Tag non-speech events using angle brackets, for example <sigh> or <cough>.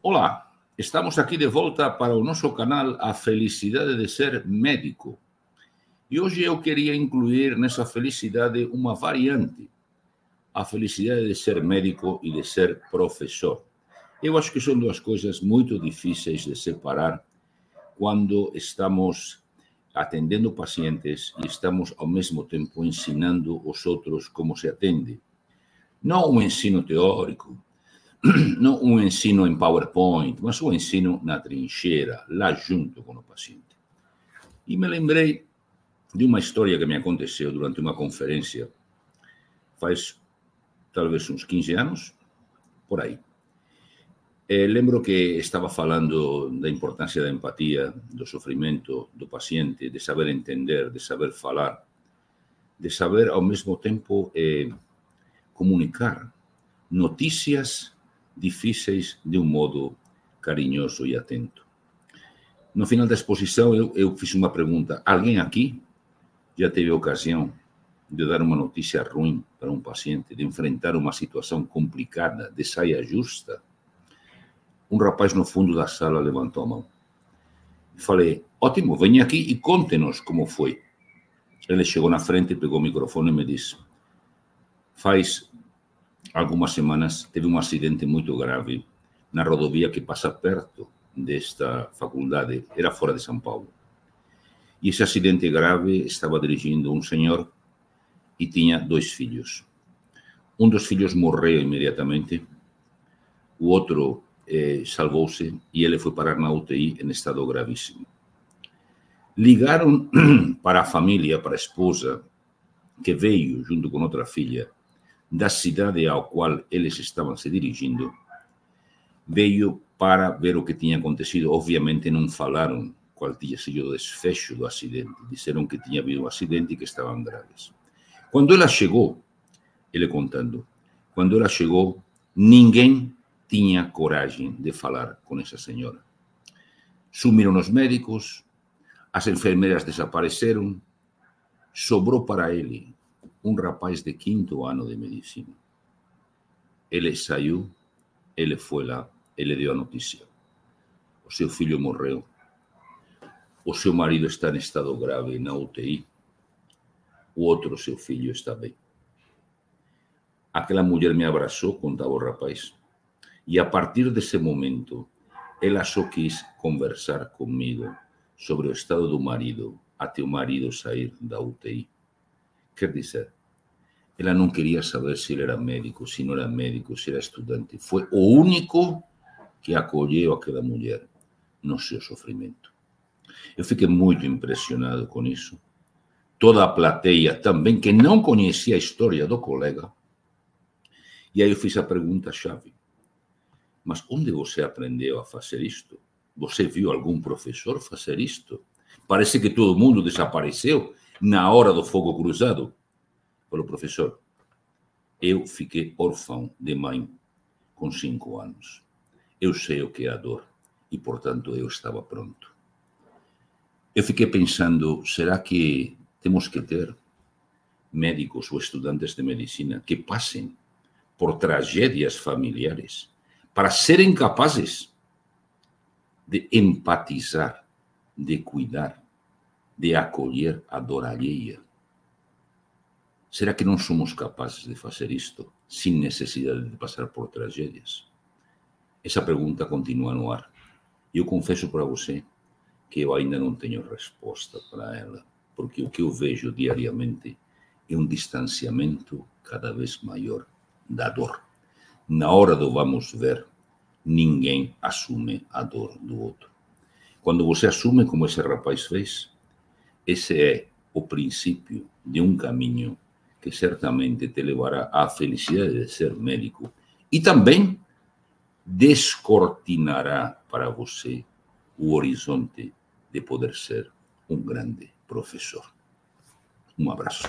Olá, estamos aqui de volta para o nosso canal A Felicidade de Ser Médico. E hoje eu queria incluir nessa felicidade uma variante, a felicidade de ser médico e de ser professor. Eu acho que são duas coisas muito difíceis de separar quando estamos atendendo pacientes e estamos ao mesmo tempo ensinando os outros como se atende. Não um ensino teórico, <clears throat> não um ensino em PowerPoint, mas um ensino na trincheira, lá junto com o paciente. E me lembrei de uma história que me aconteceu durante uma conferência, faz talvez uns 15 anos, por aí. Lembro que estava falando da importância da empatia, do sofrimento do paciente, de saber entender, de saber falar, de saber ao mesmo tempo eh, comunicar notícias difíceis de um modo carinhoso e atento. No final da exposição, eu, eu fiz uma pergunta: alguém aqui já teve ocasião de dar uma notícia ruim para um paciente, de enfrentar uma situação complicada, de saia justa? Um rapaz no fundo da sala levantou a mão. Falei: ótimo, venha aqui e conte-nos como foi. Ele chegou na frente, pegou o microfone e me disse: faz algumas semanas teve um acidente muito grave na rodovia que passa perto desta faculdade, era fora de São Paulo. E esse acidente grave estava dirigindo um senhor e tinha dois filhos. Um dos filhos morreu imediatamente, o outro eh, salvou-se e ele foi parar na UTI em estado gravíssimo. Ligaram <clears throat> para a família, para a esposa, que veio junto com outra filha da cidade ao qual eles estavam se dirigindo, veio para ver o que tinha acontecido. Obviamente não falaram qual tinha sido o desfecho do acidente. Disseram que tinha havido um acidente e que estavam graves. Quando ela chegou, ele contando, quando ela chegou, ninguém tinha coragem de falar com essa senhora. Sumiram os médicos, as enfermeiras desapareceram, sobrou para ele um rapaz de quinto ano de medicina. Ele saiu, ele foi lá, ele deu a notícia. O seu filho morreu. O seu marido está em estado grave na UTI. O outro, seu filho, está bem. Aquela mulher me abraçou, contava o rapaz. E a partir desse momento, ela só quis conversar comigo sobre o estado do marido até o marido sair da UTI. Quer dizer, ela não queria saber se ele era médico, se não era médico, se era estudante. Foi o único que acolheu aquela mulher no seu sofrimento. Eu fiquei muito impressionado com isso. Toda a plateia também, que não conhecia a história do colega. E aí eu fiz a pergunta-chave: Mas onde você aprendeu a fazer isto? Você viu algum professor fazer isto? Parece que todo mundo desapareceu na hora do fogo cruzado? Falou, professor, eu fiquei órfão de mãe com cinco anos. Eu sei o que é a dor e, portanto, eu estava pronto. Eu fiquei pensando, será que temos que ter médicos ou estudantes de medicina que passem por tragédias familiares para serem capazes de empatizar, de cuidar, de acolher a dor alheia. Será que não somos capazes de fazer isto sem necessidade de passar por tragédias? Essa pergunta continua no ar. Eu confesso para você que eu ainda não tenho resposta para ela, porque o que eu vejo diariamente é um distanciamento cada vez maior da dor. Na hora do vamos ver, ninguém assume a dor do outro. Quando você assume, como esse rapaz fez, esse é o princípio de um caminho que certamente te levará à felicidade de ser médico e também descortinará para você o horizonte de poder ser um grande professor. Um abraço.